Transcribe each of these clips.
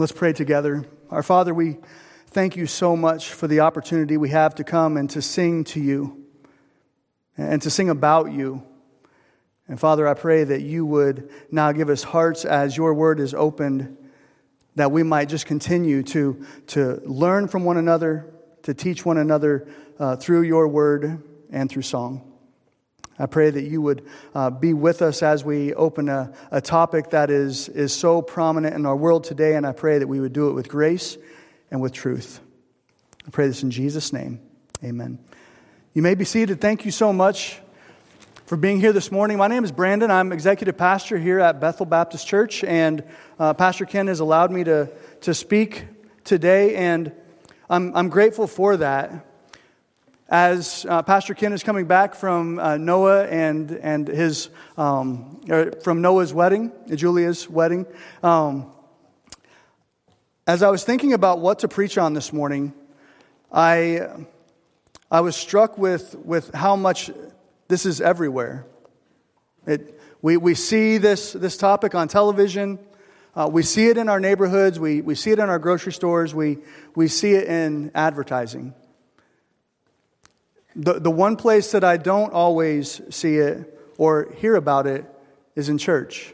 Let's pray together. Our Father, we thank you so much for the opportunity we have to come and to sing to you and to sing about you. And Father, I pray that you would now give us hearts as your word is opened, that we might just continue to, to learn from one another, to teach one another uh, through your word and through song. I pray that you would uh, be with us as we open a, a topic that is, is so prominent in our world today, and I pray that we would do it with grace and with truth. I pray this in Jesus' name. Amen. You may be seated. Thank you so much for being here this morning. My name is Brandon. I'm executive pastor here at Bethel Baptist Church, and uh, Pastor Ken has allowed me to, to speak today, and I'm, I'm grateful for that as uh, Pastor Ken is coming back from uh, Noah and, and his, um, er, from Noah's wedding, Julia's wedding, um, as I was thinking about what to preach on this morning, I, I was struck with, with how much this is everywhere. It, we, we see this, this topic on television. Uh, we see it in our neighborhoods. We, we see it in our grocery stores. We, we see it in advertising. The, the one place that I don't always see it or hear about it is in church.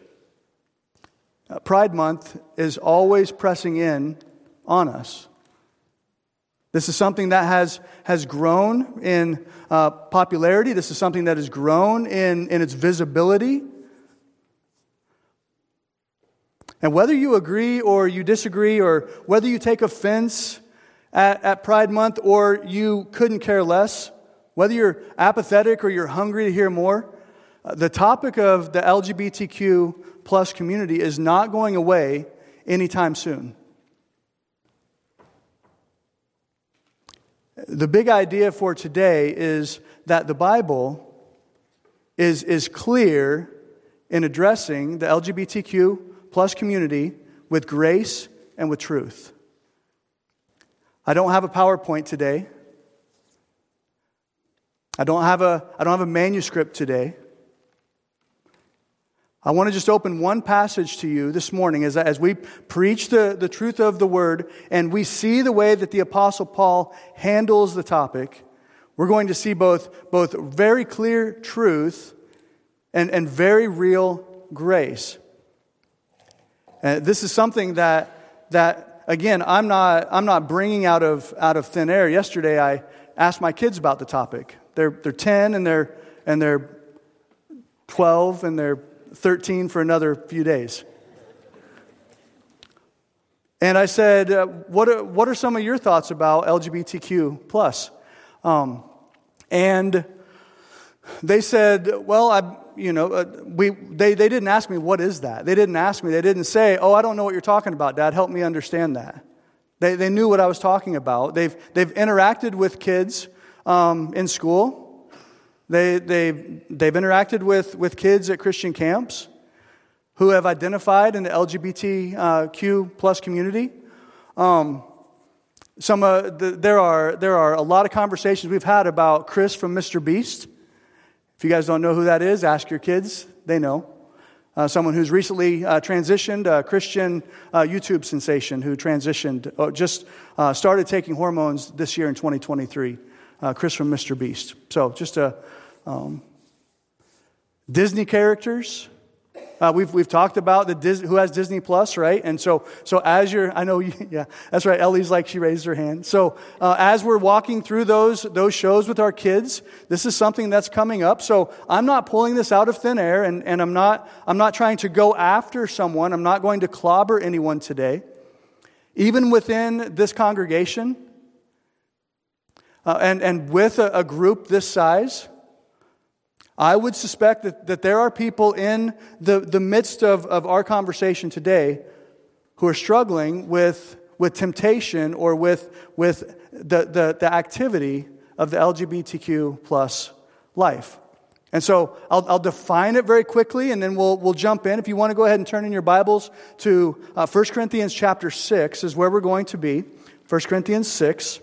Uh, Pride Month is always pressing in on us. This is something that has, has grown in uh, popularity. This is something that has grown in, in its visibility. And whether you agree or you disagree, or whether you take offense at, at Pride Month or you couldn't care less, whether you're apathetic or you're hungry to hear more, uh, the topic of the LGBTQ plus community is not going away anytime soon. The big idea for today is that the Bible is, is clear in addressing the LGBTQ plus community with grace and with truth. I don't have a PowerPoint today. I don't have a, I don't have a manuscript today. I want to just open one passage to you this morning as, as we preach the, the truth of the word and we see the way that the Apostle Paul handles the topic. We're going to see both, both very clear truth and, and very real grace. And this is something that, that again, I'm not, I'm not bringing out of, out of thin air. Yesterday, I asked my kids about the topic. They're, they're 10 and they're, and they're 12 and they're 13 for another few days. And I said, uh, what, are, what are some of your thoughts about LGBTQ plus? Um, and they said, well, I, you know, uh, we, they, they didn't ask me, what is that? They didn't ask me. They didn't say, oh, I don't know what you're talking about, Dad. Help me understand that. They, they knew what I was talking about. They've, they've interacted with kids um, in school. They, they've, they've interacted with, with kids at Christian camps who have identified in the LGBTQ plus community. Um, some, uh, the, there, are, there are a lot of conversations we've had about Chris from Mr. Beast. If you guys don't know who that is, ask your kids. They know. Uh, someone who's recently uh, transitioned, a Christian uh, YouTube sensation who transitioned, uh, just uh, started taking hormones this year in 2023 uh, Chris from Mr. Beast. So just a um, Disney characters. Uh, we've, we've talked about the who has Disney Plus, right? And so, so as you're, I know, you, yeah, that's right. Ellie's like she raised her hand. So uh, as we're walking through those those shows with our kids, this is something that's coming up. So I'm not pulling this out of thin air, and, and I'm not I'm not trying to go after someone. I'm not going to clobber anyone today. Even within this congregation, uh, and, and with a, a group this size, I would suspect that, that there are people in the, the midst of, of our conversation today who are struggling with, with temptation or with, with the, the, the activity of the LGBTQ plus life. And so I'll, I'll, define it very quickly and then we'll, we'll jump in. If you want to go ahead and turn in your Bibles to uh, 1 Corinthians chapter 6 is where we're going to be. 1 Corinthians 6.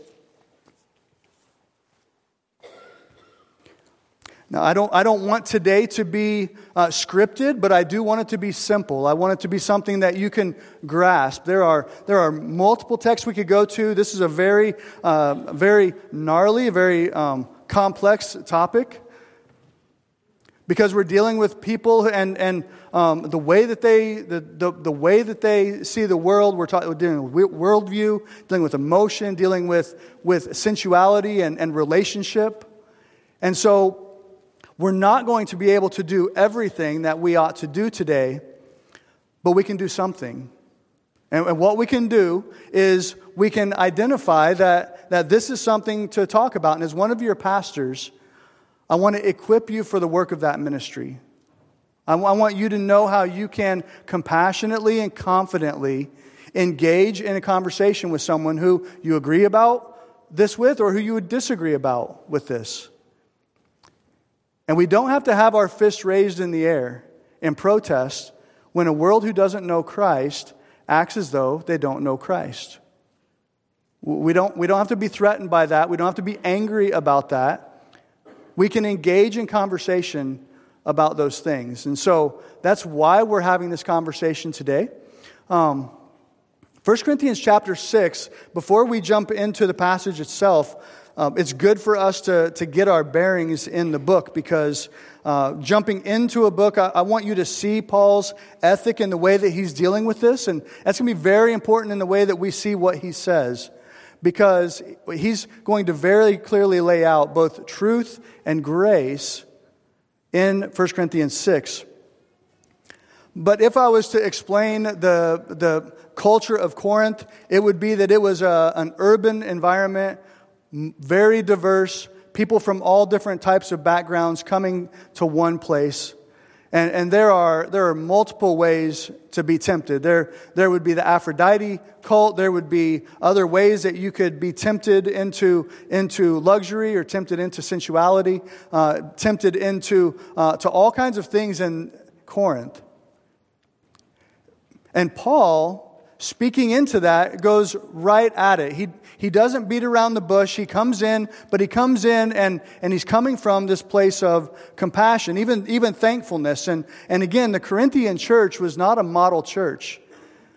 Now, I don't, I don't want today to be uh, scripted, but I do want it to be simple. I want it to be something that you can grasp. There are, there are multiple texts we could go to. This is a very, uh, very gnarly, very um, complex topic because we're dealing with people and, and um, the way that they the, the, the, way that they see the world we're, talking, we're dealing with worldview dealing with emotion dealing with, with sensuality and, and relationship and so we're not going to be able to do everything that we ought to do today, but we can do something. And, and what we can do is we can identify that, that this is something to talk about. And as one of your pastors, I want to equip you for the work of that ministry. I, I want you to know how you can compassionately and confidently engage in a conversation with someone who you agree about this with or who you would disagree about with this. And we don't have to have our fists raised in the air in protest when a world who doesn't know Christ acts as though they don't know Christ. We don't, we don't have to be threatened by that. We don't have to be angry about that. We can engage in conversation about those things. And so that's why we're having this conversation today. Um, 1 Corinthians chapter 6, before we jump into the passage itself, um, it's good for us to, to get our bearings in the book because uh, jumping into a book, I, I, want you to see Paul's ethic and the way that he's dealing with this. And that's going to be very important in the way that we see what he says because he's going to very clearly lay out both truth and grace in 1 Corinthians 6. But if I was to explain the, the culture of Corinth, it would be that it was a, an urban environment very diverse, people from all different types of backgrounds coming to one place. And, and there, are, there are multiple ways to be tempted. There, there would be the Aphrodite cult. There would be other ways that you could be tempted into, into luxury or tempted into sensuality, uh, tempted into uh, to all kinds of things in Corinth. And Paul, speaking into that, goes right at it. He, he doesn't beat around the bush. He comes in, but he comes in and, and he's coming from this place of compassion, even, even thankfulness. And, and again, the Corinthian church was not a model church.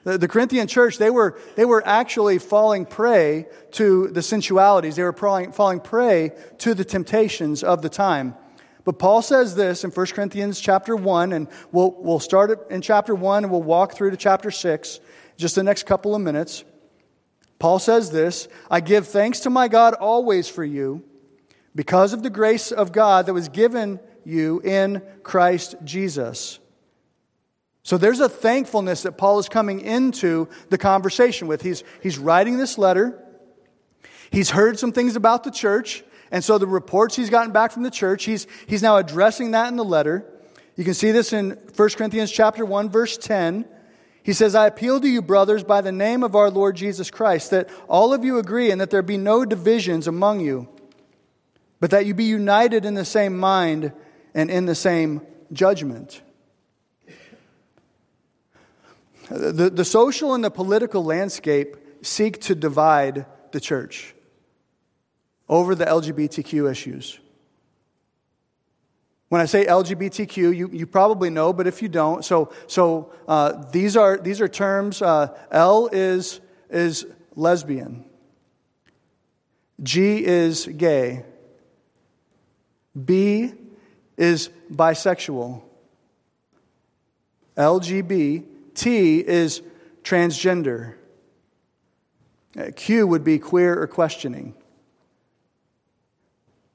The, the Corinthian church, they were, they were actually falling prey to the sensualities. They were falling, falling prey to the temptations of the time. But Paul says this in 1 Corinthians chapter 1, and we'll, we'll start in chapter 1 and we'll walk through to chapter 6 just the next couple of minutes. Paul says this I give thanks to my God always for you because of the grace of God that was given you in Christ Jesus. So there's a thankfulness that Paul is coming into the conversation with. He's, he's writing this letter. He's heard some things about the church. And so the reports he's gotten back from the church, he's, he's now addressing that in the letter. You can see this in 1 Corinthians chapter 1, verse 10. He says, I appeal to you, brothers, by the name of our Lord Jesus Christ, that all of you agree and that there be no divisions among you, but that you be united in the same mind and in the same judgment. The, the social and the political landscape seek to divide the church over the LGBTQ issues. When I say LGBTQ, you, you probably know, but if you don't, so, so uh, these, are, these are terms. Uh, L is, is lesbian, G is gay, B is bisexual, LGBT is transgender, uh, Q would be queer or questioning.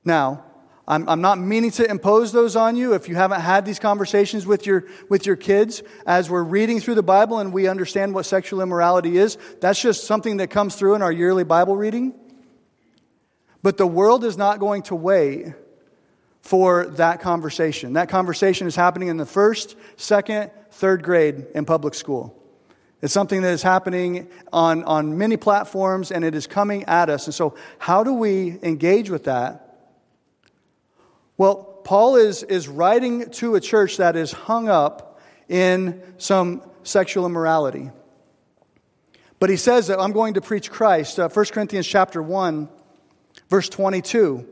Now, I'm, I'm not meaning to impose those on you if you haven't had these conversations with your, with your kids as we're reading through the Bible and we understand what sexual immorality is. That's just something that comes through in our yearly Bible reading. But the world is not going to wait for that conversation. That conversation is happening in the first, second, third grade in public school. It's something that is happening on, on many platforms and it is coming at us. And so, how do we engage with that? Well, Paul is, is writing to a church that is hung up in some sexual immorality. But he says that I'm going to preach Christ. Uh, 1 Corinthians chapter 1, verse 22.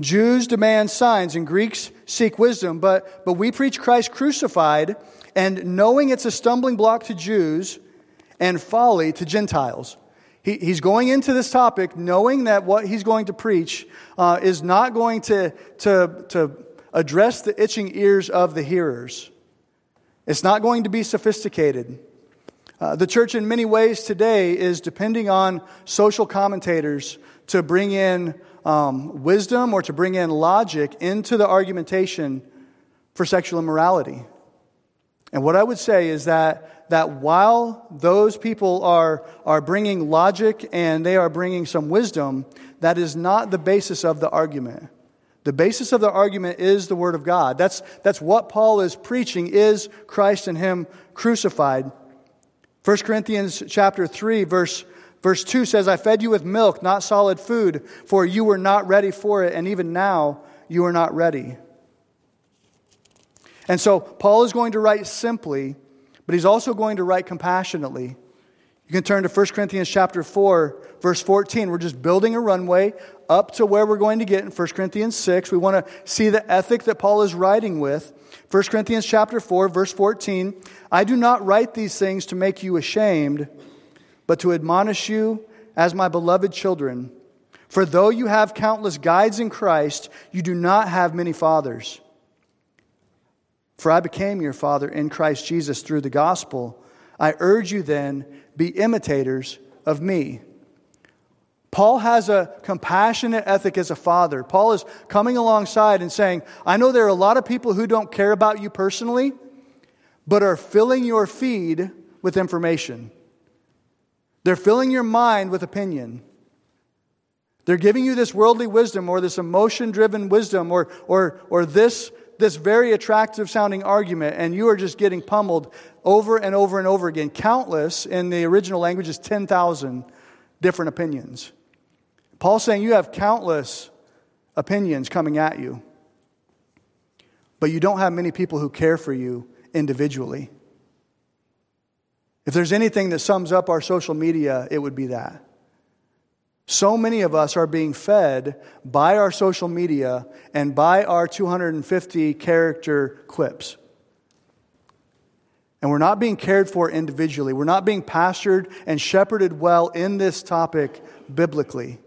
Jews demand signs and Greeks seek wisdom, but, but we preach Christ crucified, and knowing it's a stumbling block to Jews and folly to Gentiles. He, he's going into this topic knowing that what he's going to preach uh, is not going to, to, to address the itching ears of the hearers. It's not going to be sophisticated. Uh, the church, in many ways today, is depending on social commentators to bring in um, wisdom or to bring in logic into the argumentation for sexual immorality. And what I would say is that, that while those people are, are bringing logic and they are bringing some wisdom, that is not the basis of the argument. The basis of the argument is the Word of God. That's, that's what Paul is preaching is Christ and Him crucified. 1 Corinthians chapter 3, verse Verse 2 says, I fed you with milk, not solid food, for you were not ready for it, and even now you are not ready. And so Paul is going to write simply, but he's also going to write compassionately. You can turn to 1 Corinthians chapter 4, verse 14. We're just building a runway up to where we're going to get in 1 Corinthians 6. We want to see the ethic that Paul is writing with. 1 Corinthians chapter 4, verse 14. I do not write these things to make you ashamed but to admonish you as my beloved children. For though you have countless guides in Christ, you do not have many fathers. For I became your father in Christ Jesus through the gospel. I urge you then, be imitators of me. Paul has a compassionate ethic as a father. Paul is coming alongside and saying, I know there are a lot of people who don't care about you personally, but are filling your feed with information. They're filling your mind with opinion. They're giving you this worldly wisdom or this emotion driven wisdom or, or, or this, this very attractive sounding argument, and you are just getting pummeled over and over and over again. Countless, in the original language, is 10,000 different opinions. Paul's saying you have countless opinions coming at you, but you don't have many people who care for you individually. If there's anything that sums up our social media, it would be that. So many of us are being fed by our social media and by our 250 character quips. And we're not being cared for individually. We're not being pastored and shepherded well in this topic biblically.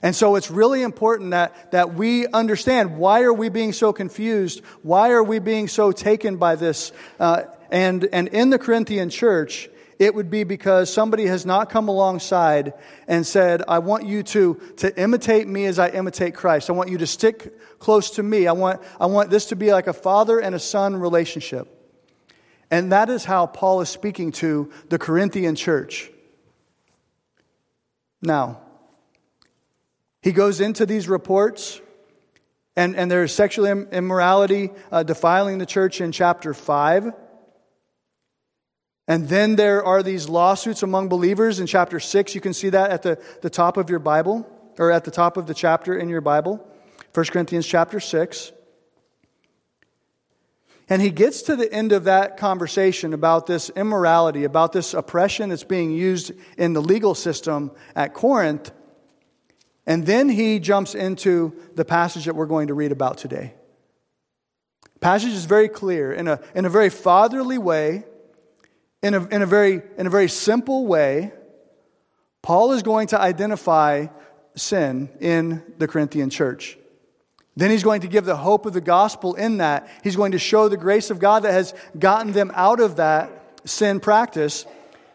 And so it's really important that, that we understand why are we being so confused? Why are we being so taken by this? Uh, and, and in the Corinthian church, it would be because somebody has not come alongside and said, I want you to, to imitate me as I imitate Christ. I want you to stick close to me. I want, I want this to be like a father and a son relationship. And that is how Paul is speaking to the Corinthian church. Now, he goes into these reports, and, and there's sexual immorality uh, defiling the church in chapter 5. And then there are these lawsuits among believers in chapter 6. You can see that at the, the top of your Bible, or at the top of the chapter in your Bible, 1 Corinthians chapter 6. And he gets to the end of that conversation about this immorality, about this oppression that's being used in the legal system at Corinth. And then he jumps into the passage that we're going to read about today. Passage is very clear in a, in a very fatherly way in a, in a, very, in a very simple way, Paul is going to identify sin in the Corinthian church. Then he's going to give the hope of the gospel in that. He's going to show the grace of God that has gotten them out of that sin practice.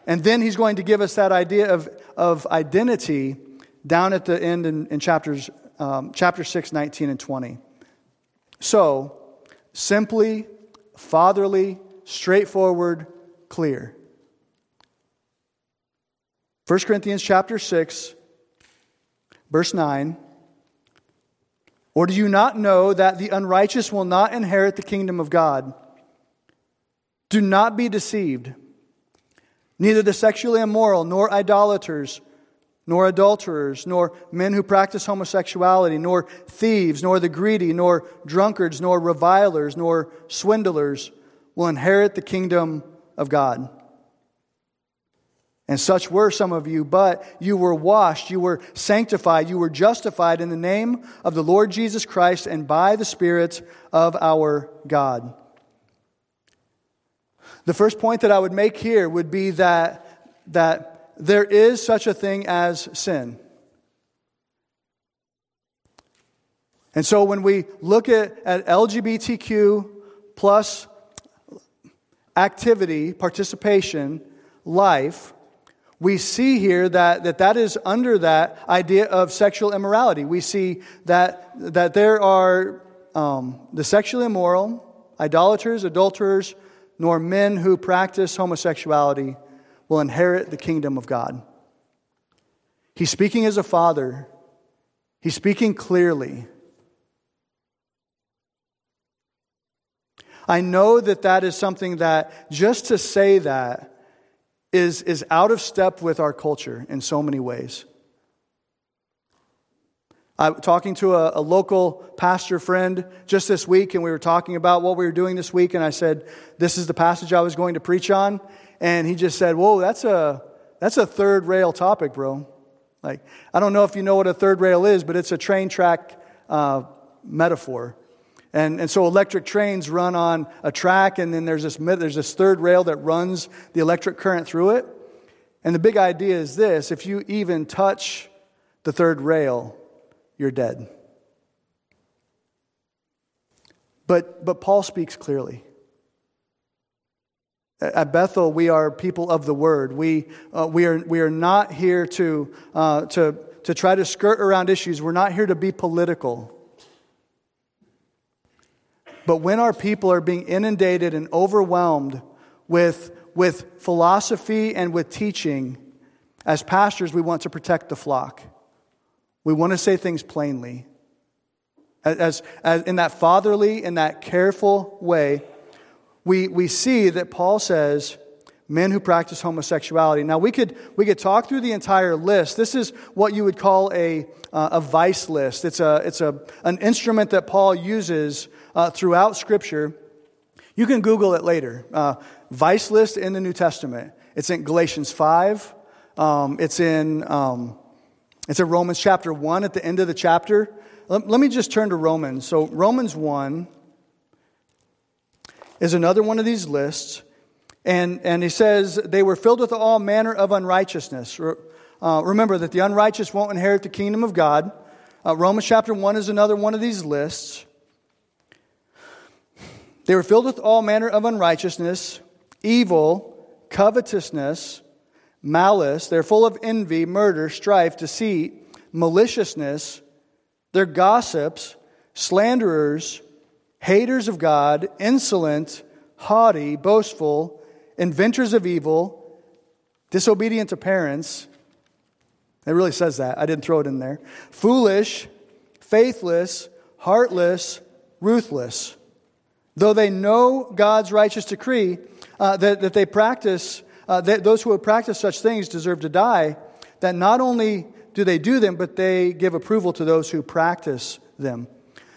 And then he's going to give us that idea of, of identity down at the end in, in chapters, um, chapter 6, 19, and 20. So, simply, fatherly, straightforward, clear. 1 Corinthians chapter 6 verse 9 Or do you not know that the unrighteous will not inherit the kingdom of God? Do not be deceived. Neither the sexually immoral, nor idolaters, nor adulterers, nor men who practice homosexuality, nor thieves, nor the greedy, nor drunkards, nor revilers, nor swindlers will inherit the kingdom of God. And such were some of you, but you were washed, you were sanctified, you were justified in the name of the Lord Jesus Christ and by the Spirit of our God. The first point that I would make here would be that, that there is such a thing as sin. And so when we look at, at LGBTQ plus activity, participation, life, we see here that, that that is under that idea of sexual immorality. We see that, that there are um, the sexually immoral, idolaters, adulterers, nor men who practice homosexuality will inherit the kingdom of God. He's speaking as a father, he's speaking clearly. I know that that is something that just to say that is, is out of step with our culture in so many ways. I talking to a, a, local pastor friend just this week, and we were talking about what we were doing this week, and I said, This is the passage I was going to preach on. And he just said, Whoa, that's a, that's a third rail topic, bro. Like, I don't know if you know what a third rail is, but it's a train track uh, metaphor. And, and so electric trains run on a track, and then there's this, there's this third rail that runs the electric current through it. And the big idea is this if you even touch the third rail, you're dead. But, but Paul speaks clearly. At Bethel, we are people of the word. We, uh, we, are, we are not here to, uh, to, to try to skirt around issues. We're not here to be political. But when our people are being inundated and overwhelmed with, with philosophy and with teaching, as pastors, we want to protect the flock. We want to say things plainly. As, as in that fatherly, in that careful way, we, we see that Paul says, men who practice homosexuality. Now, we could, we could talk through the entire list. This is what you would call a, uh, a vice list. It's, a, it's a, an instrument that Paul uses uh, throughout Scripture. You can Google it later. Uh, vice list in the New Testament. It's in Galatians 5. Um, it's, in, um, it's in Romans chapter 1 at the end of the chapter. Let, let me just turn to Romans. So, Romans 1 is another one of these lists. And, and he says, they were filled with all manner of unrighteousness. Uh, remember that the unrighteous won't inherit the kingdom of God. Uh, Romans chapter 1 is another one of these lists. They were filled with all manner of unrighteousness, evil, covetousness, malice. They're full of envy, murder, strife, deceit, maliciousness. They're gossips, slanderers, haters of God, insolent, haughty, boastful, inventors of evil, disobedient to parents. It really says that. I didn't throw it in there. Foolish, faithless, heartless, ruthless. Though they know God's righteous decree uh, that, that they practice, uh, that those who practice such things deserve to die, that not only do they do them, but they give approval to those who practice them.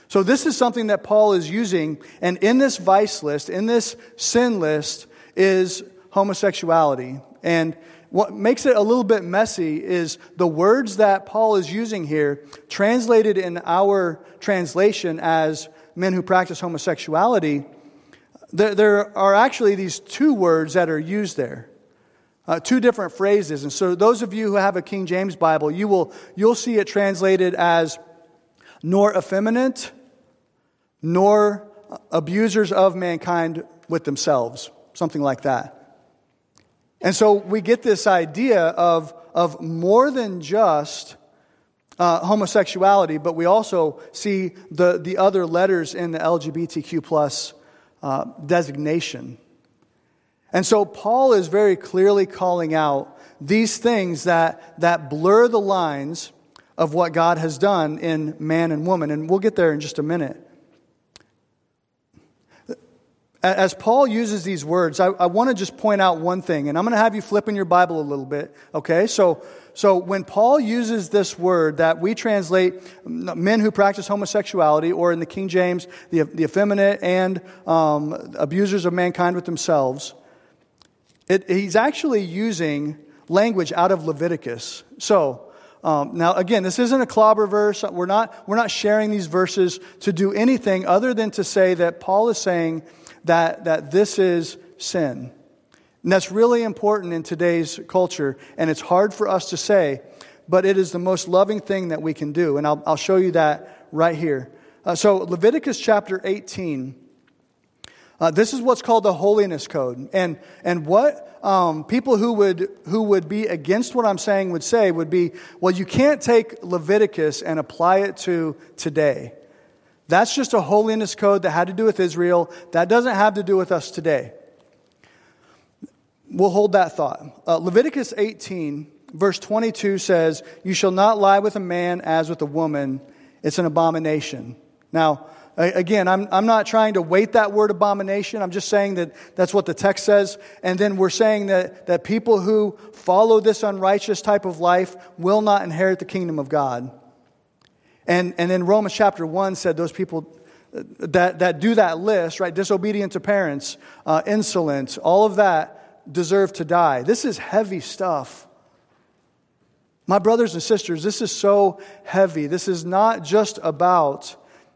So, this is something that Paul is using, and in this vice list, in this sin list, is homosexuality. And what makes it a little bit messy is the words that Paul is using here, translated in our translation as men who practice homosexuality, there, there are actually these two words that are used there. Uh, two different phrases. And so those of you who have a King James Bible, you will, you'll see it translated as nor effeminate, nor abusers of mankind with themselves, something like that. And so we get this idea of, of more than just uh, homosexuality, but we also see the, the other letters in the LGBTQ plus uh, designation. And so Paul is very clearly calling out these things that, that blur the lines of what God has done in man and woman. And we'll get there in just a minute. As Paul uses these words, I, I want to just point out one thing, and I'm going to have you flip in your Bible a little bit, okay? So, so when Paul uses this word that we translate men who practice homosexuality, or in the King James, the, the effeminate and um, abusers of mankind with themselves, it, he's actually using language out of Leviticus. So, um, now, again, this isn't a clobber verse. We're not, we're not sharing these verses to do anything other than to say that Paul is saying that, that this is sin. And that's really important in today's culture, and it's hard for us to say, but it is the most loving thing that we can do. And I'll, I'll show you that right here. Uh, so, Leviticus chapter 18. Uh, this is what's called the holiness code. And, and what um, people who would, who would be against what I'm saying would say would be well, you can't take Leviticus and apply it to today. That's just a holiness code that had to do with Israel. That doesn't have to do with us today. We'll hold that thought. Uh, Leviticus 18, verse 22 says, You shall not lie with a man as with a woman, it's an abomination. Now, Again, I'm, I'm not trying to weight that word abomination. I'm just saying that that's what the text says. And then we're saying that, that people who follow this unrighteous type of life will not inherit the kingdom of God. And, and then Romans chapter 1 said those people that, that do that list, right, disobedient to parents, uh, insolent, all of that deserve to die. This is heavy stuff. My brothers and sisters, this is so heavy. This is not just about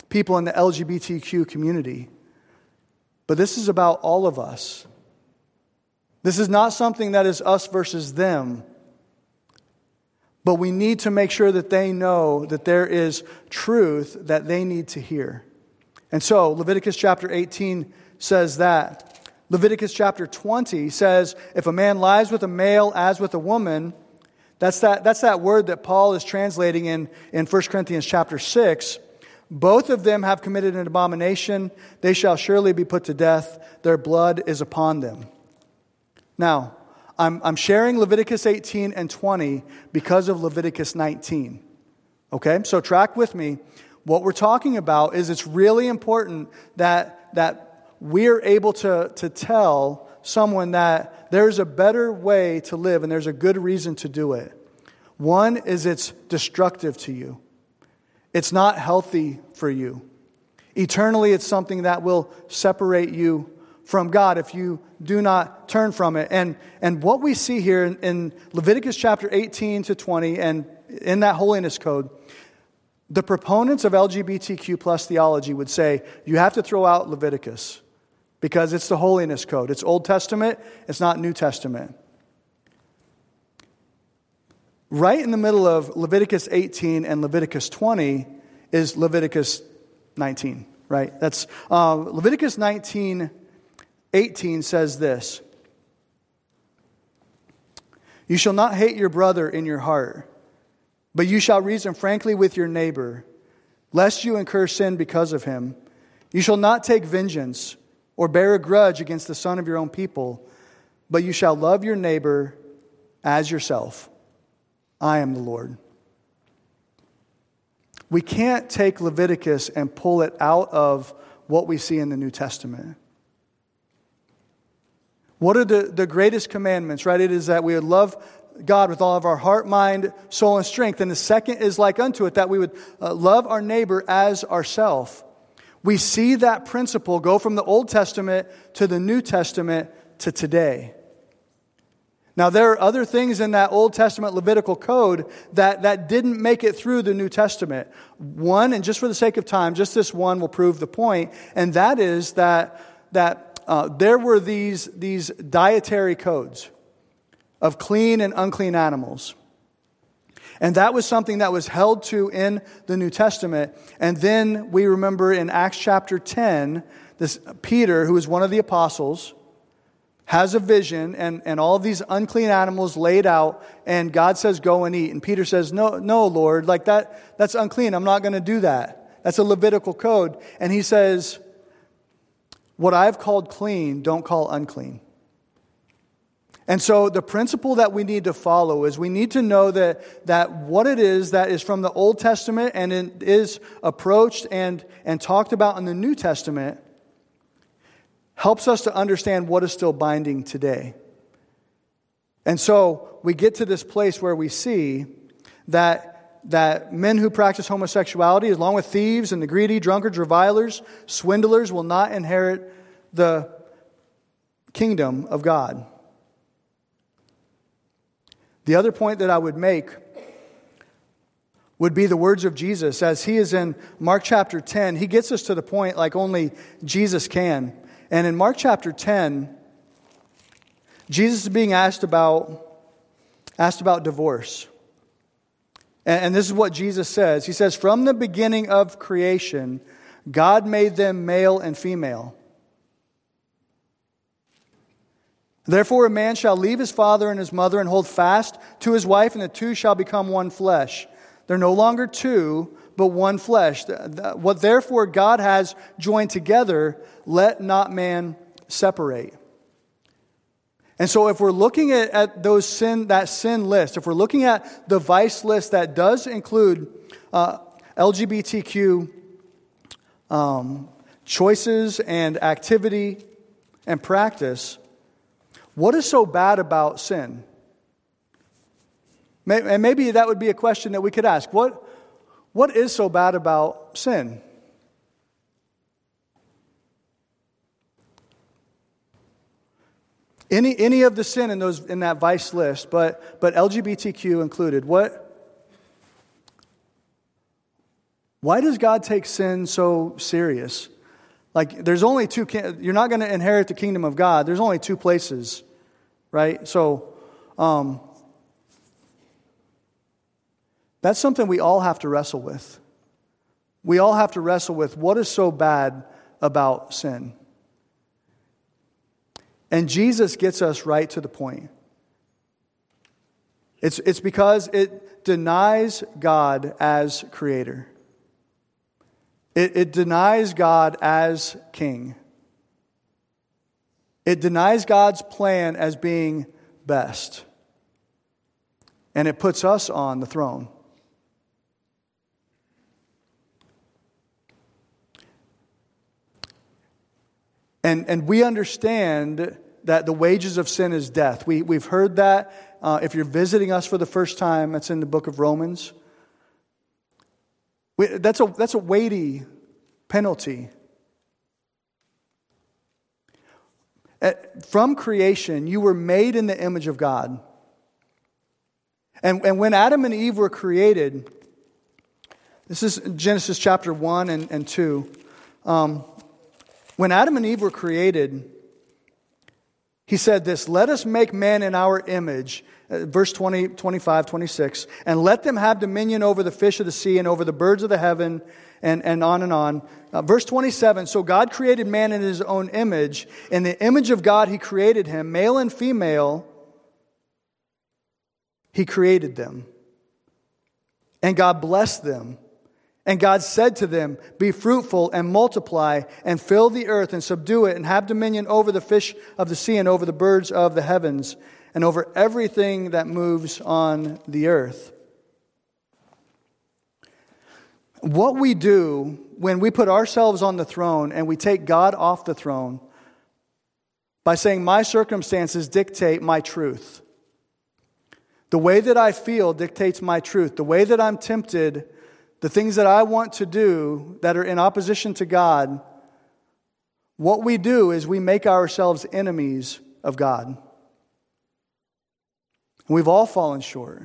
people in the LGBTQ community. But this is about all of us. This is not something that is us versus them. But we need to make sure that they know that there is truth that they need to hear. And so, Leviticus chapter 18 says that. Leviticus chapter 20 says, if a man lies with a male as with a woman, that's that, that's that word that Paul is translating in, in 1 Corinthians chapter 6. Both of them have committed an abomination. They shall surely be put to death. Their blood is upon them. Now, I'm, I'm sharing Leviticus 18 and 20 because of Leviticus 19. Okay? So track with me. What we're talking about is it's really important that, that we're able to, to tell someone that there's a better way to live and there's a good reason to do it. One is it's destructive to you. It's not healthy for you. Eternally, it's something that will separate you from God if you do not turn from it. And, and what we see here in, in Leviticus chapter 18 to 20 and in that holiness code, the proponents of LGBTQ plus theology would say you have to throw out Leviticus because it's the holiness code. It's Old Testament, it's not New Testament. Right in the middle of Leviticus 18 and Leviticus 20 is Leviticus 19, right? That's uh, Leviticus 19, 18 says this You shall not hate your brother in your heart, but you shall reason frankly with your neighbor, lest you incur sin because of him. You shall not take vengeance or bear a grudge against the son of your own people, but you shall love your neighbor as yourself. I am the Lord. We can't take Leviticus and pull it out of what we see in the New Testament. What are the, the greatest commandments, right? It is that we would love God with all of our heart, mind, soul, and strength. And the second is like unto it, that we would uh, love our neighbor as ourself. We see that principle go from the Old Testament to the New Testament to today. Now, there are other things in that Old Testament Levitical code that, that didn't make it through the New Testament. One, and just for the sake of time, just this one will prove the point, and that is that, that uh, there were these, these dietary codes of clean and unclean animals. And that was something that was held to in the New Testament. And then we remember in Acts chapter 10, this Peter, who is one of the apostles, has a vision and, and all these unclean animals laid out and god says go and eat. And peter says no no lord like that that's unclean. I'm not going to do that. That's a levitical code. And he says what i've called clean don't call unclean and so the principle that we need to follow is we need to know that, that what it is that is from the old testament and it is approached and, and talked about in the new testament helps us to understand what is still binding today. And so we get to this place where we see that, that men who practice homosexuality, along with thieves and the greedy, drunkards, revilers, swindlers, will not inherit the kingdom of God. The other point that I would make would be the words of Jesus as he is in Mark chapter 10. He gets us to the point like only Jesus can. And in Mark chapter 10, Jesus is being asked about, asked about divorce. And, and this is what Jesus says He says, From the beginning of creation, God made them male and female. Therefore, a man shall leave his father and his mother and hold fast to his wife, and the two shall become one flesh. They're no longer two, but one flesh. What therefore God has joined together, let not man separate. And so, if we're looking at, at those sin, that sin list, if we're looking at the vice list that does include uh, LGBTQ um, choices and activity and practice, what is so bad about sin? And maybe that would be a question that we could ask. What, what is so bad about sin? Any, any of the sin in, those, in that vice list, but, but LGBTQ included, what, why does God take sin so serious? Like, there's only two, you're not going to inherit the kingdom of God. There's only two places, right? So, um, that's something we all have to wrestle with. We all have to wrestle with what is so bad about sin. And Jesus gets us right to the point. It's, it's because it denies God as creator, it, it denies God as king, it denies God's plan as being best, and it puts us on the throne. And, and we understand that the wages of sin is death. We, we've heard that. Uh, if you're visiting us for the first time, that's in the book of Romans. That's, a, that's a weighty penalty. At, from creation, you were made in the image of God. And, and when Adam and Eve were created, this is Genesis chapter 1 and, and 2. Um, when Adam and Eve were created, he said this Let us make man in our image, verse 20, 25, 26, and let them have dominion over the fish of the sea and over the birds of the heaven, and, and on and on. Uh, verse 27 So God created man in his own image. In the image of God, he created him, male and female, he created them. And God blessed them. And God said to them, Be fruitful and multiply and fill the earth and subdue it and have dominion over the fish of the sea and over the birds of the heavens and over everything that moves on the earth. What we do when we put ourselves on the throne and we take God off the throne by saying, My circumstances dictate my truth. The way that I feel dictates my truth. The way that I'm tempted the things that I want to do that are in opposition to God, what we do is we make ourselves enemies of God. We've all fallen short.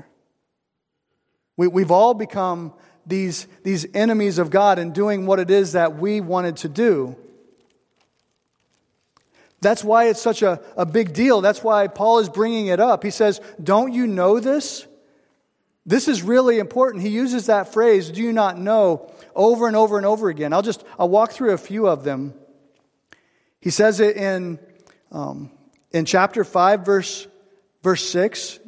We, we've all become these, these enemies of God in doing what it is that we wanted to do. That's why it's such a, a big deal. That's why Paul is bringing it up. He says, Don't you know this? This is really important. He uses that phrase, do you not know, over and over and over again. I'll just, I'll walk through a few of them. He says it in, um, in chapter 5, verse, verse 6.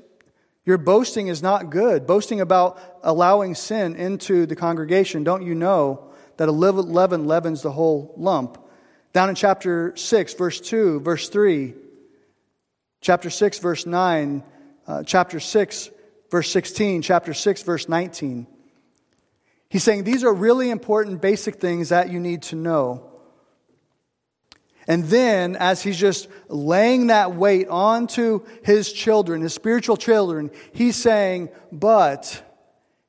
Your boasting is not good. Boasting about allowing sin into the congregation. Don't you know that a leaven leavens the whole lump? Down in chapter 6, verse 2, verse 3, chapter 6, verse 9, uh, chapter 6, verse 16, chapter 6, verse 19. He's saying these are really important basic things that you need to know. And then, as he's just laying that weight onto his children, his spiritual children, he's saying, But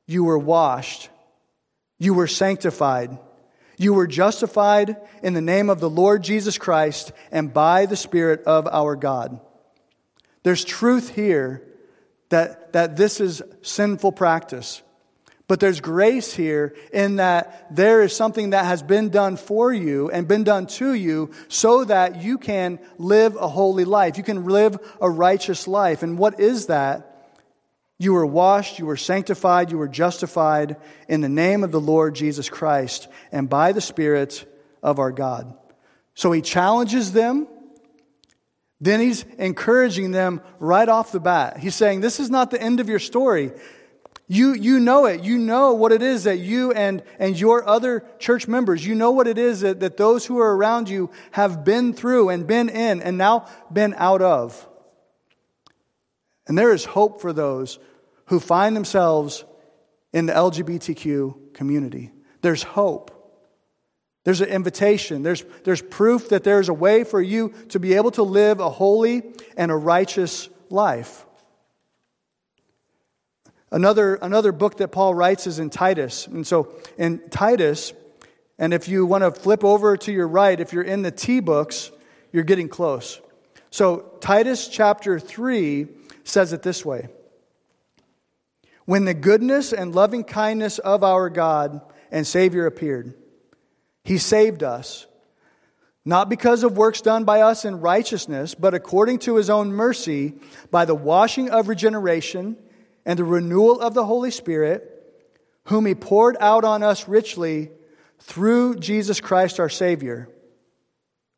you were washed, you were sanctified, you were justified in the name of the Lord Jesus Christ and by the Spirit of our God. There's truth here that, that this is sinful practice. But there's grace here in that there is something that has been done for you and been done to you so that you can live a holy life. You can live a righteous life. And what is that? You were washed, you were sanctified, you were justified in the name of the Lord Jesus Christ and by the Spirit of our God. So he challenges them. Then he's encouraging them right off the bat. He's saying, This is not the end of your story. You, you know it. You know what it is that you and, and your other church members, you know what it is that, that those who are around you have been through and been in and now been out of. And there is hope for those who find themselves in the LGBTQ community. There's hope. There's an invitation. There's, there's proof that there's a way for you to be able to live a holy and a righteous life. Another, another book that Paul writes is in Titus. And so in Titus, and if you want to flip over to your right, if you're in the T books, you're getting close. So Titus chapter 3 says it this way When the goodness and loving kindness of our God and Savior appeared, he saved us, not because of works done by us in righteousness, but according to his own mercy, by the washing of regeneration and the renewal of the Holy Spirit, whom He poured out on us richly through Jesus Christ our Savior.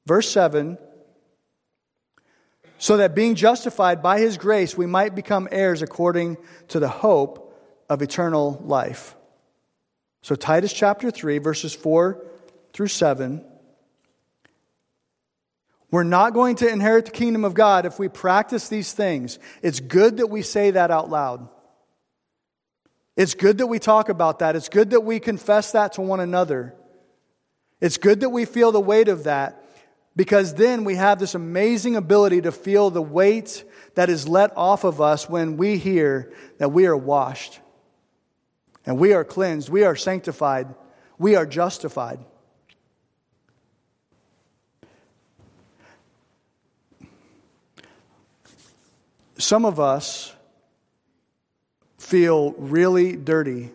Verse 7 So that being justified by His grace, we might become heirs according to the hope of eternal life. So, Titus chapter 3, verses 4 through 7. We're not going to inherit the kingdom of God if we practice these things. It's good that we say that out loud. It's good that we talk about that. It's good that we confess that to one another. It's good that we feel the weight of that because then we have this amazing ability to feel the weight that is let off of us when we hear that we are washed and we are cleansed, we are sanctified, we are justified. Some of us feel really dirty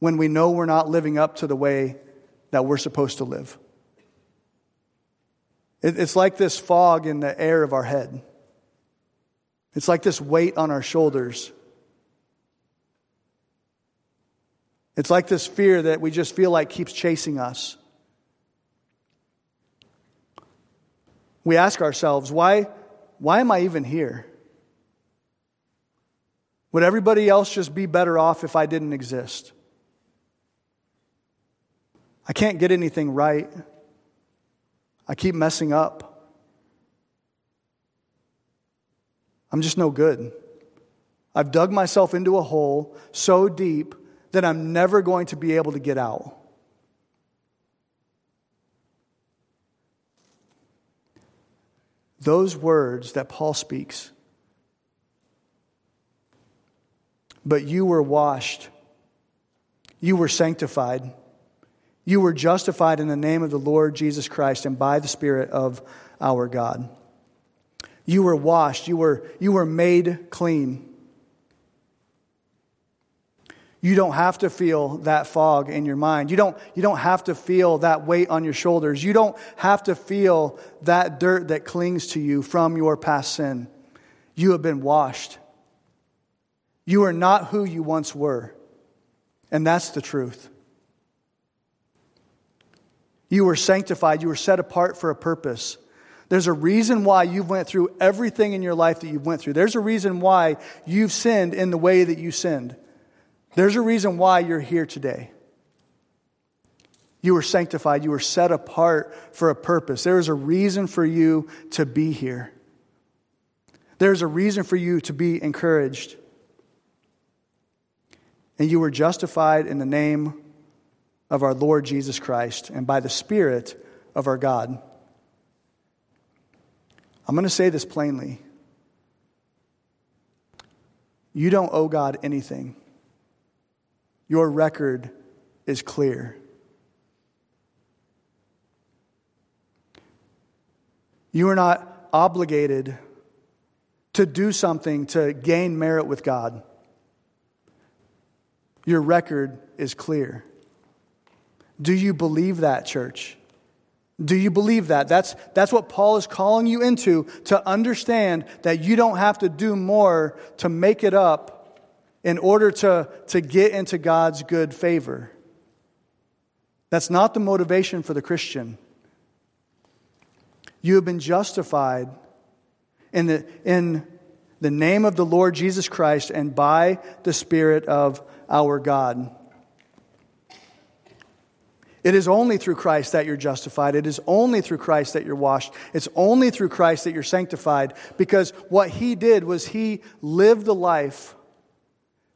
when we know we're not living up to the way that we're supposed to live. It's like this fog in the air of our head. It's like this weight on our shoulders. It's like this fear that we just feel like keeps chasing us. We ask ourselves, why, why am I even here? Would everybody else just be better off if I didn't exist? I can't get anything right. I keep messing up. I'm just no good. I've dug myself into a hole so deep that I'm never going to be able to get out. Those words that Paul speaks but you were washed. You were sanctified. You were justified in the name of the Lord Jesus Christ and by the Spirit of our God. You were washed. You were, you were made clean. You don't have to feel that fog in your mind. You don't, you don't have to feel that weight on your shoulders. You don't have to feel that dirt that clings to you from your past sin. You have been washed. You are not who you once were. And that's the truth. You were sanctified, you were set apart for a purpose. There's a reason why you've went through everything in your life that you've went through. There's a reason why you've sinned in the way that you sinned. There's a reason why you're here today. You were sanctified, you were set apart for a purpose. There is a reason for you to be here. There's a reason for you to be encouraged and you were justified in the name of our Lord Jesus Christ and by the Spirit of our God. I'm going to say this plainly. You don't owe God anything. Your record is clear. You are not obligated to do something to gain merit with God. Your record is clear. Do you believe that, church? Do you believe that? That's, that's what Paul is calling you into to understand that you don't have to do more to make it up in order to, to get into God's good favor. That's not the motivation for the Christian. You have been justified in the, in the name of the Lord Jesus Christ and by the Spirit of our God. It is only through Christ that you're justified. It is only through Christ that you're washed. It's only through Christ that you're sanctified because what He did was He lived the life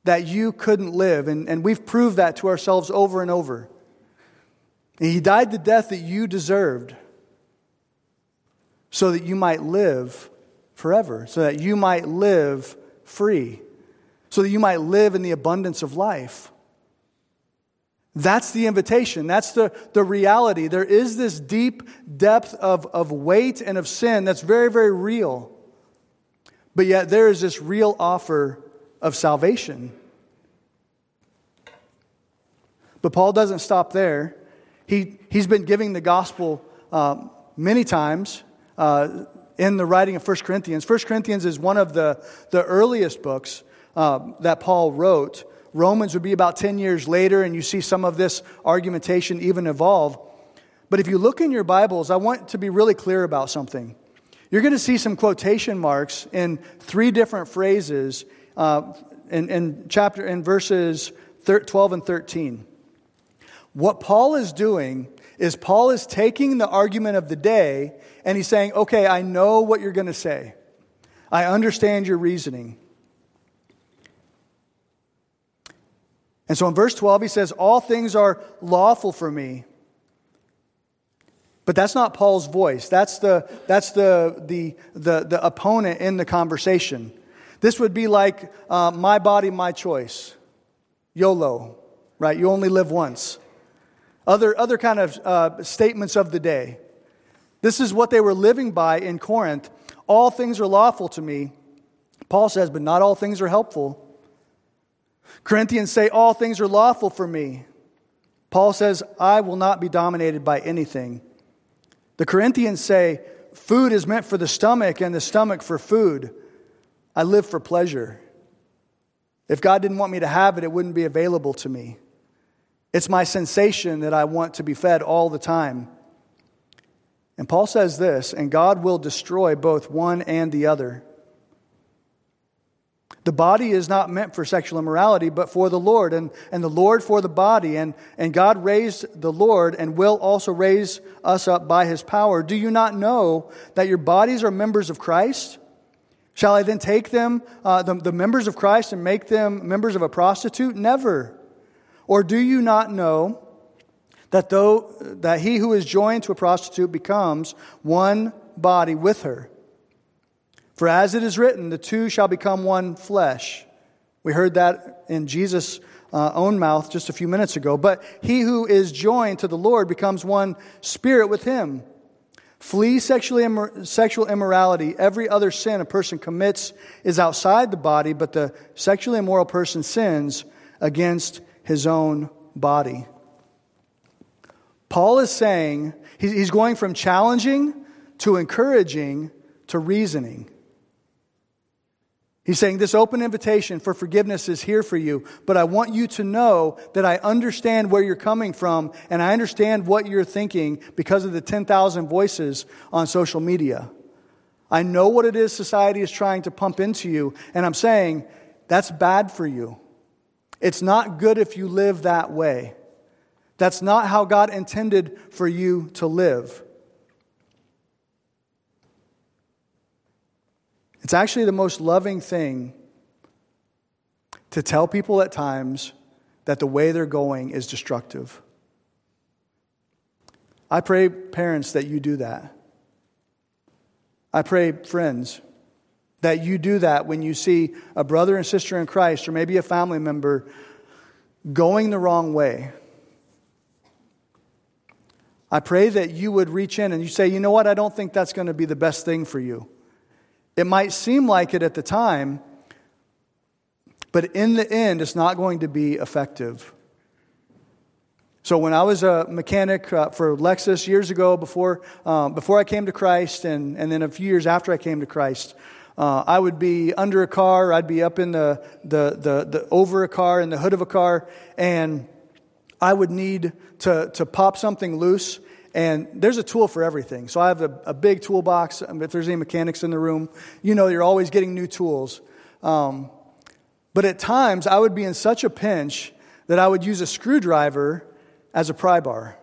that you couldn't live. And, and we've proved that to ourselves over and over. And he died the death that you deserved so that you might live forever, so that you might live free, so that you might live in the abundance of life. That's the invitation. That's the, the reality. There is this deep depth of, of weight and of sin that's very, very real. But yet there is this real offer of salvation. But Paul doesn't stop there. He, he's been giving the gospel uh, many times uh, in the writing of 1 Corinthians. 1 Corinthians is one of the, the earliest books uh, that Paul wrote. Romans would be about 10 years later, and you see some of this argumentation even evolve. But if you look in your Bibles, I want to be really clear about something. You're going to see some quotation marks in three different phrases uh, in, in, chapter, in verses 12 and 13. What Paul is doing is Paul is taking the argument of the day and he's saying, okay, I know what you're going to say. I understand your reasoning. And so in verse 12, he says, All things are lawful for me. But that's not Paul's voice. That's the, that's the, the, the, the opponent in the conversation. This would be like uh, my body, my choice. YOLO, right? You only live once. Other, other kind of uh, statements of the day. This is what they were living by in Corinth. All things are lawful to me. Paul says, but not all things are helpful. Corinthians say, All things are lawful for me. Paul says, I will not be dominated by anything. The Corinthians say, Food is meant for the stomach and the stomach for food. I live for pleasure. If God didn't want me to have it, it wouldn't be available to me. It's my sensation that I want to be fed all the time. And Paul says this, and God will destroy both one and the other. The body is not meant for sexual immorality, but for the Lord, and, and the Lord for the body. And, and God raised the Lord and will also raise us up by his power. Do you not know that your bodies are members of Christ? Shall I then take them, uh, the, the members of Christ, and make them members of a prostitute? Never. Or do you not know that though that he who is joined to a prostitute becomes one body with her? For as it is written, the two shall become one flesh. We heard that in Jesus' uh, own mouth just a few minutes ago. But he who is joined to the Lord becomes one spirit with him. Flee sexually immor- sexual immorality. Every other sin a person commits is outside the body, but the sexually immoral person sins against his own body. Paul is saying, he's going from challenging to encouraging to reasoning. He's saying this open invitation for forgiveness is here for you, but I want you to know that I understand where you're coming from and I understand what you're thinking because of the 10,000 voices on social media. I know what it is society is trying to pump into you, and I'm saying that's bad for you. It's not good if you live that way. That's not how God intended for you to live. It's actually the most loving thing to tell people at times that the way they're going is destructive. I pray, parents, that you do that. I pray, friends, that you do that when you see a brother and sister in Christ or maybe a family member going the wrong way. I pray that you would reach in and you say, you know what, I don't think that's going to be the best thing for you. It might seem like it at the time, but in the end, it's not going to be effective. So, when I was a mechanic uh, for Lexus years ago, before, um, before I came to Christ, and, and then a few years after I came to Christ, uh, I would be under a car, I'd be up in the, the, the, the, over a car, in the hood of a car, and I would need to, to pop something loose. And there's a tool for everything. So I have a, a big toolbox. If there's any mechanics in the room, you know you're always getting new tools. Um, but at times, I would be in such a pinch that I would use a screwdriver as a pry bar.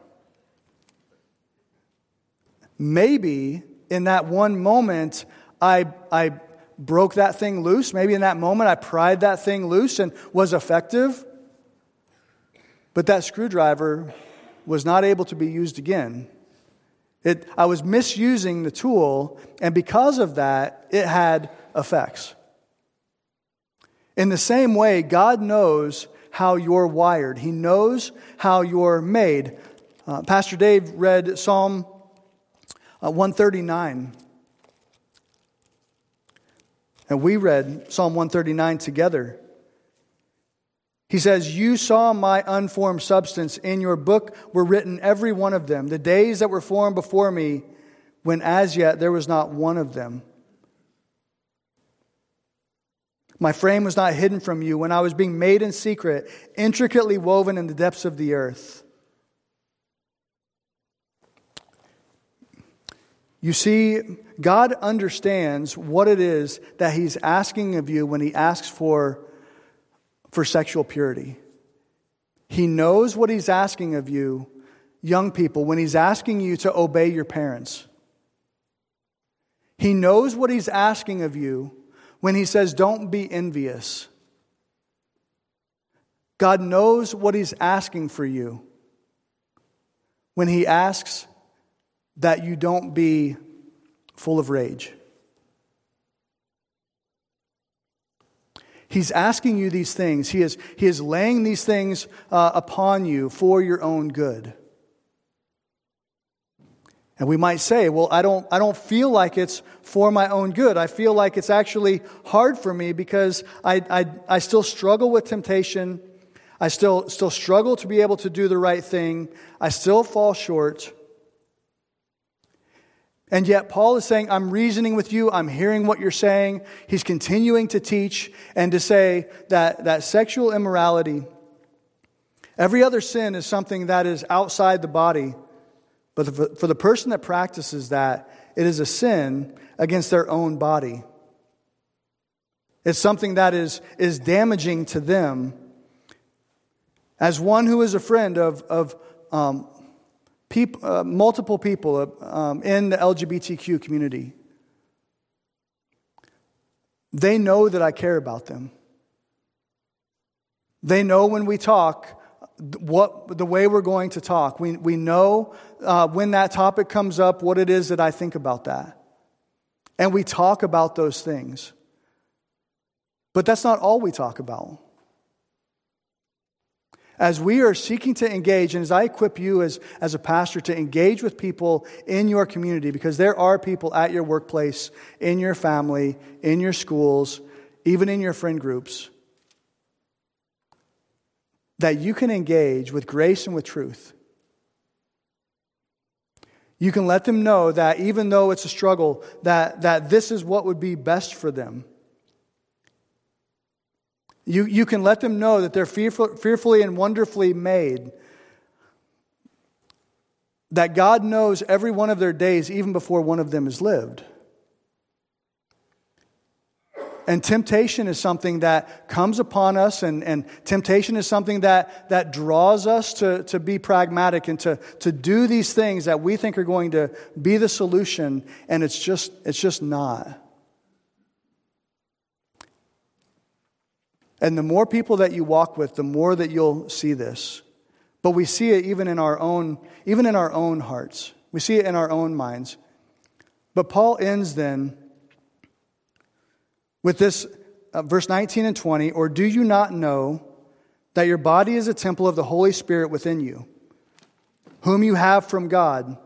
Maybe in that one moment, I, I broke that thing loose. Maybe in that moment, I pried that thing loose and was effective. But that screwdriver was not able to be used again. It, I was misusing the tool, and because of that, it had effects. In the same way, God knows how you're wired, He knows how you're made. Uh, Pastor Dave read Psalm uh, 139. And we read Psalm 139 together. He says, You saw my unformed substance. In your book were written every one of them, the days that were formed before me, when as yet there was not one of them. My frame was not hidden from you when I was being made in secret, intricately woven in the depths of the earth. You see, God understands what it is that He's asking of you when He asks for, for sexual purity. He knows what He's asking of you, young people, when He's asking you to obey your parents. He knows what He's asking of you when he says, Don't be envious. God knows what he's asking for you when he asks that you don't be full of rage. He's asking you these things. He is, he is laying these things uh, upon you for your own good. And we might say, well, I don't, I don't feel like it's for my own good. I feel like it's actually hard for me because I, I, I still struggle with temptation. I still, still struggle to be able to do the right thing. I still fall short. And yet, Paul is saying, I'm reasoning with you. I'm hearing what you're saying. He's continuing to teach and to say that, that sexual immorality, every other sin is something that is outside the body. But for the person that practices that, it is a sin against their own body. It's something that is, is damaging to them. As one who is a friend of, of um, peop, uh, multiple people uh, um, in the LGBTQ community, they know that I care about them. They know when we talk what the way we're going to talk. We, we know uh, when that topic comes up what it is that I think about that. And we talk about those things. But that's not all we talk about. As we are seeking to engage, and as I equip you as, as a pastor to engage with people in your community, because there are people at your workplace, in your family, in your schools, even in your friend groups that you can engage with grace and with truth. You can let them know that even though it's a struggle, that, that this is what would be best for them. You, you can let them know that they're fearful, fearfully and wonderfully made. That God knows every one of their days even before one of them is lived. And temptation is something that comes upon us, and, and temptation is something that, that draws us to, to be pragmatic and to, to do these things that we think are going to be the solution, and it's just, it's just not. And the more people that you walk with, the more that you'll see this. But we see it even in our own, even in our own hearts. We see it in our own minds. But Paul ends then with this uh, verse 19 and 20 or do you not know that your body is a temple of the Holy Spirit within you, whom you have from God?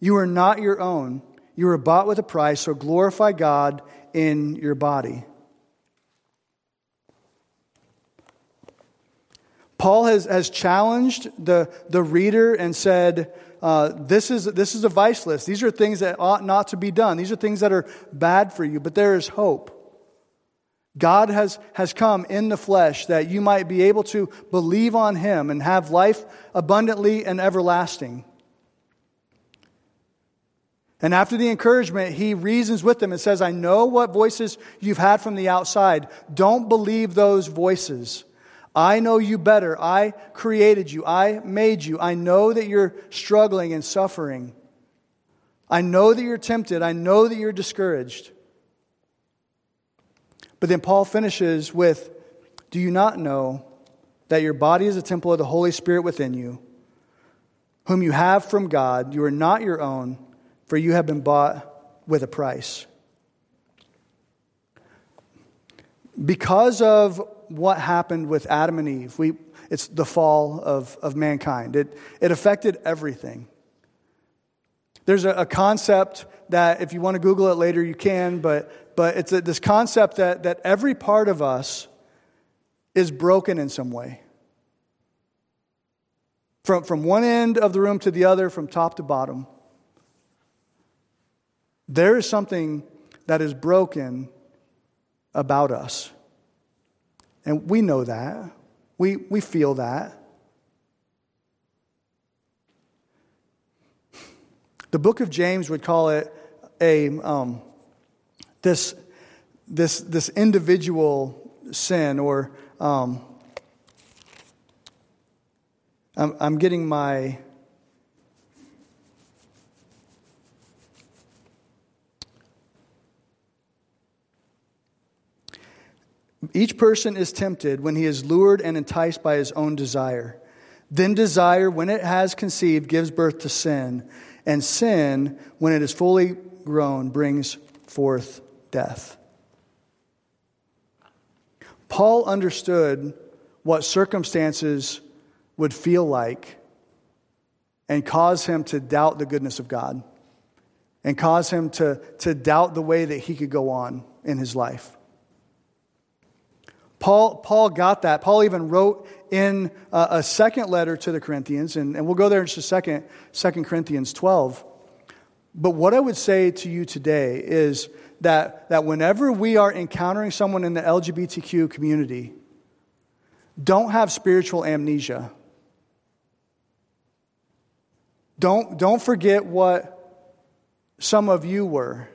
You are not your own. You were bought with a price, so glorify God in your body. Paul has, has challenged the, the reader and said, uh, this, is, this is a vice list. These are things that ought not to be done. These are things that are bad for you, but there is hope. God has, has come in the flesh that you might be able to believe on Him and have life abundantly and everlasting. And after the encouragement, he reasons with them and says, I know what voices you've had from the outside. Don't believe those voices. I know you better. I created you. I made you. I know that you're struggling and suffering. I know that you're tempted. I know that you're discouraged. But then Paul finishes with Do you not know that your body is a temple of the Holy Spirit within you, whom you have from God? You are not your own, for you have been bought with a price. Because of what happened with Adam and Eve. We, it's the fall of, of mankind. It, it affected everything. There's a, a concept that, if you want to Google it later, you can, but, but it's a, this concept that, that every part of us is broken in some way. From, from one end of the room to the other, from top to bottom. There is something that is broken about us. And we know that. We, we feel that. The book of James would call it a, um, this, this, this individual sin, or um, I'm, I'm getting my Each person is tempted when he is lured and enticed by his own desire. Then desire, when it has conceived, gives birth to sin. And sin, when it is fully grown, brings forth death. Paul understood what circumstances would feel like and cause him to doubt the goodness of God and cause him to, to doubt the way that he could go on in his life. Paul, Paul got that. Paul even wrote in a, a second letter to the Corinthians, and, and we'll go there in just a second, 2 Corinthians 12. But what I would say to you today is that, that whenever we are encountering someone in the LGBTQ community, don't have spiritual amnesia. Don't, don't forget what some of you were.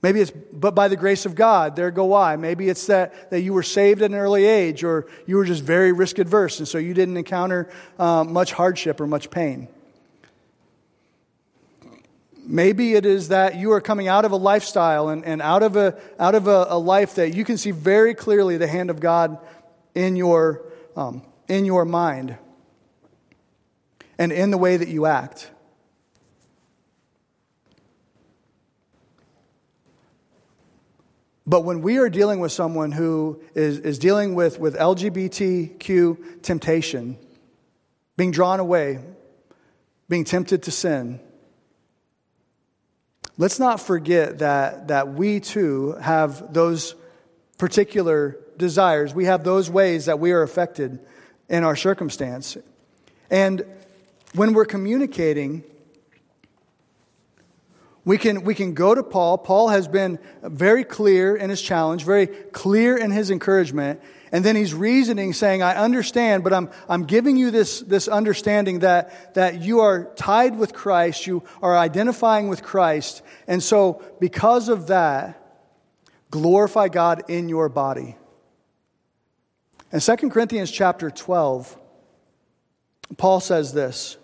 Maybe it's, but by the grace of God, there go I. Maybe it's that, that you were saved at an early age or you were just very risk adverse and so you didn't encounter uh, much hardship or much pain. Maybe it is that you are coming out of a lifestyle and, and out of, a, out of a, a life that you can see very clearly the hand of God in your, um, in your mind and in the way that you act. But when we are dealing with someone who is, is dealing with, with LGBTQ temptation, being drawn away, being tempted to sin, let's not forget that, that we too have those particular desires. We have those ways that we are affected in our circumstance. And when we're communicating, we can, we can go to Paul. Paul has been very clear in his challenge, very clear in his encouragement. And then he's reasoning, saying, I understand, but I'm, I'm giving you this, this understanding that, that you are tied with Christ, you are identifying with Christ. And so, because of that, glorify God in your body. In 2 Corinthians chapter 12, Paul says this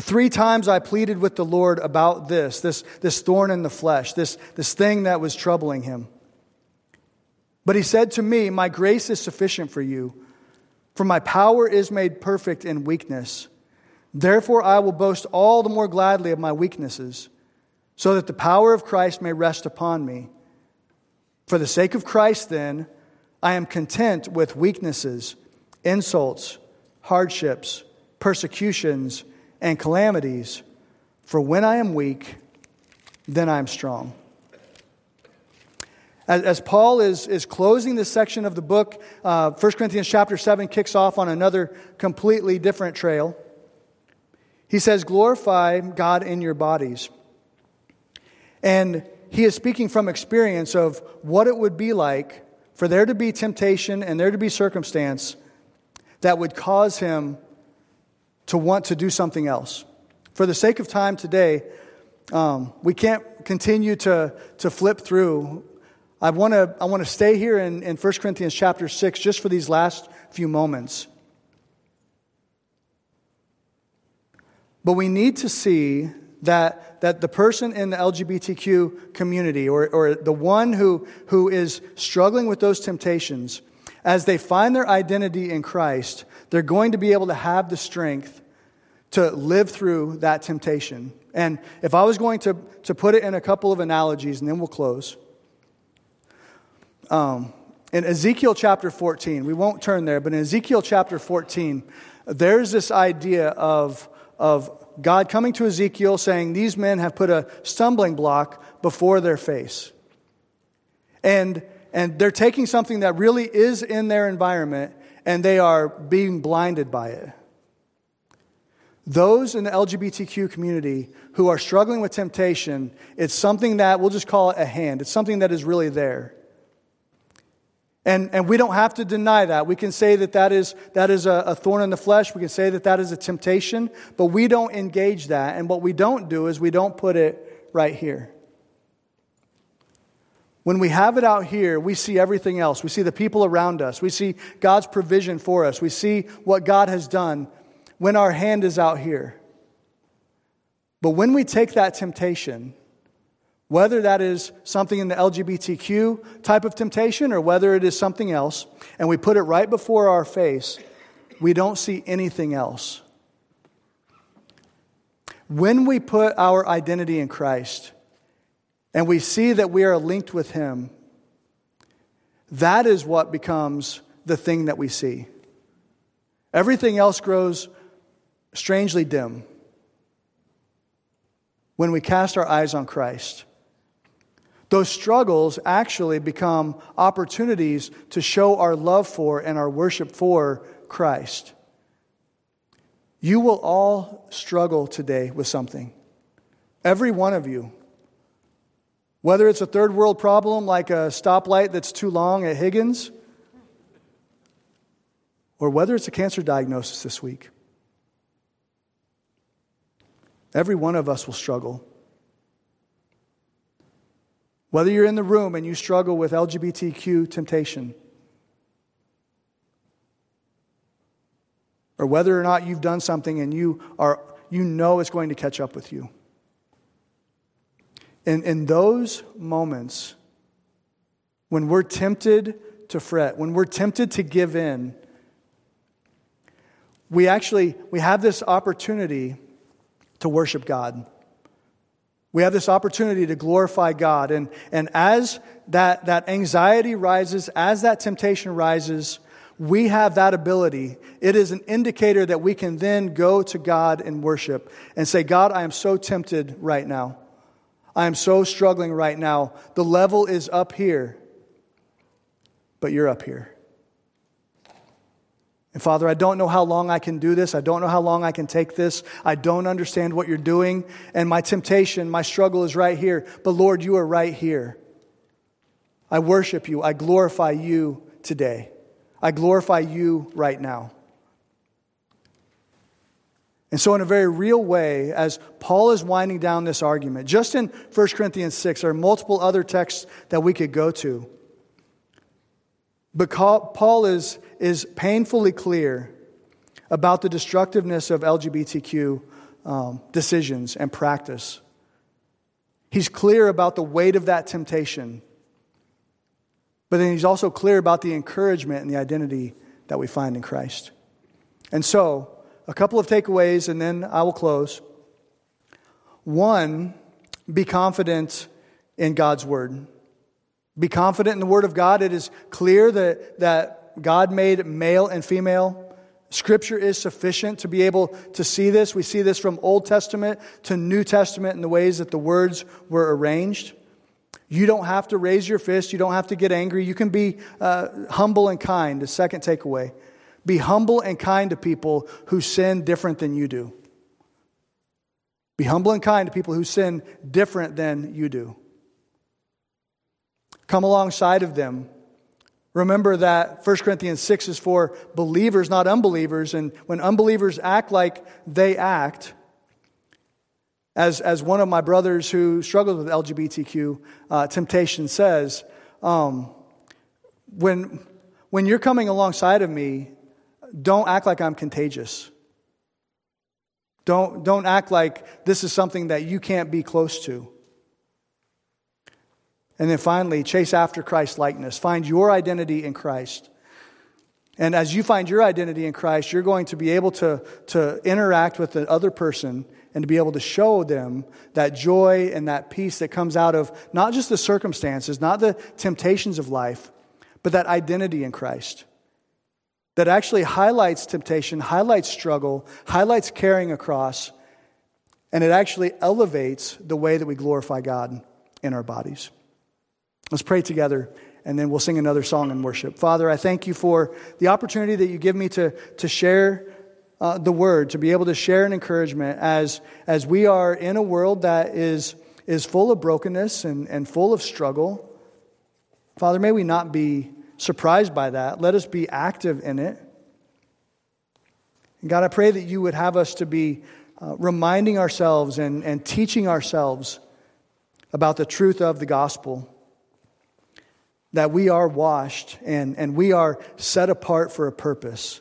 Three times I pleaded with the Lord about this, this, this thorn in the flesh, this, this thing that was troubling him. But he said to me, My grace is sufficient for you, for my power is made perfect in weakness. Therefore, I will boast all the more gladly of my weaknesses, so that the power of Christ may rest upon me. For the sake of Christ, then, I am content with weaknesses, insults, hardships, persecutions, and calamities. For when I am weak, then I am strong. As, as Paul is, is closing this section of the book, uh, 1 Corinthians chapter 7 kicks off on another completely different trail. He says, Glorify God in your bodies. And he is speaking from experience of what it would be like for there to be temptation and there to be circumstance that would cause him to want to do something else. For the sake of time today, um, we can't continue to, to flip through. I want to I wanna stay here in, in 1 Corinthians chapter 6 just for these last few moments. But we need to see that, that the person in the LGBTQ community or, or the one who, who is struggling with those temptations, as they find their identity in Christ, they're going to be able to have the strength to live through that temptation. And if I was going to, to put it in a couple of analogies, and then we'll close. Um, in Ezekiel chapter 14, we won't turn there, but in Ezekiel chapter 14, there's this idea of, of God coming to Ezekiel saying, These men have put a stumbling block before their face. And, and they're taking something that really is in their environment and they are being blinded by it. Those in the LGBTQ community who are struggling with temptation, it's something that we'll just call it a hand. It's something that is really there. And, and we don't have to deny that. We can say that that is, that is a, a thorn in the flesh. We can say that that is a temptation, but we don't engage that. And what we don't do is we don't put it right here. When we have it out here, we see everything else. We see the people around us. We see God's provision for us. We see what God has done when our hand is out here. But when we take that temptation, whether that is something in the LGBTQ type of temptation or whether it is something else, and we put it right before our face, we don't see anything else. When we put our identity in Christ and we see that we are linked with Him, that is what becomes the thing that we see. Everything else grows strangely dim when we cast our eyes on Christ. Those struggles actually become opportunities to show our love for and our worship for Christ. You will all struggle today with something. Every one of you. Whether it's a third world problem like a stoplight that's too long at Higgins, or whether it's a cancer diagnosis this week. Every one of us will struggle. Whether you're in the room and you struggle with LGBTQ temptation, or whether or not you've done something and you, are, you know it's going to catch up with you. In, in those moments, when we're tempted to fret, when we're tempted to give in, we actually we have this opportunity to worship God. We have this opportunity to glorify God. And, and as that, that anxiety rises, as that temptation rises, we have that ability. It is an indicator that we can then go to God and worship and say, God, I am so tempted right now. I am so struggling right now. The level is up here, but you're up here. And Father, I don't know how long I can do this. I don't know how long I can take this. I don't understand what you're doing. And my temptation, my struggle is right here. But Lord, you are right here. I worship you. I glorify you today. I glorify you right now. And so, in a very real way, as Paul is winding down this argument, just in 1 Corinthians 6, there are multiple other texts that we could go to. But Paul is, is painfully clear about the destructiveness of LGBTQ um, decisions and practice. He's clear about the weight of that temptation, but then he's also clear about the encouragement and the identity that we find in Christ. And so, a couple of takeaways, and then I will close. One, be confident in God's word. Be confident in the Word of God. It is clear that, that God made male and female. Scripture is sufficient to be able to see this. We see this from Old Testament to New Testament in the ways that the words were arranged. You don't have to raise your fist. You don't have to get angry. You can be uh, humble and kind. The second takeaway be humble and kind to people who sin different than you do. Be humble and kind to people who sin different than you do. Come alongside of them. Remember that 1 Corinthians 6 is for believers, not unbelievers. And when unbelievers act like they act, as, as one of my brothers who struggles with LGBTQ uh, temptation says, um, when, when you're coming alongside of me, don't act like I'm contagious. Don't, don't act like this is something that you can't be close to. And then finally, chase after Christ's likeness. Find your identity in Christ. And as you find your identity in Christ, you're going to be able to, to interact with the other person and to be able to show them that joy and that peace that comes out of not just the circumstances, not the temptations of life, but that identity in Christ. That actually highlights temptation, highlights struggle, highlights carrying a cross, and it actually elevates the way that we glorify God in our bodies. Let's pray together and then we'll sing another song in worship. Father, I thank you for the opportunity that you give me to, to share uh, the word, to be able to share an encouragement as, as we are in a world that is, is full of brokenness and, and full of struggle. Father, may we not be surprised by that. Let us be active in it. And God, I pray that you would have us to be uh, reminding ourselves and, and teaching ourselves about the truth of the gospel. That we are washed and, and we are set apart for a purpose.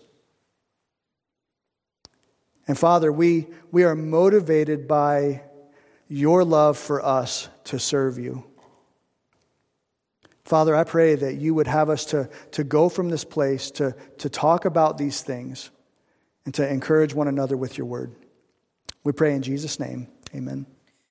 And Father, we, we are motivated by your love for us to serve you. Father, I pray that you would have us to, to go from this place to, to talk about these things and to encourage one another with your word. We pray in Jesus' name. Amen.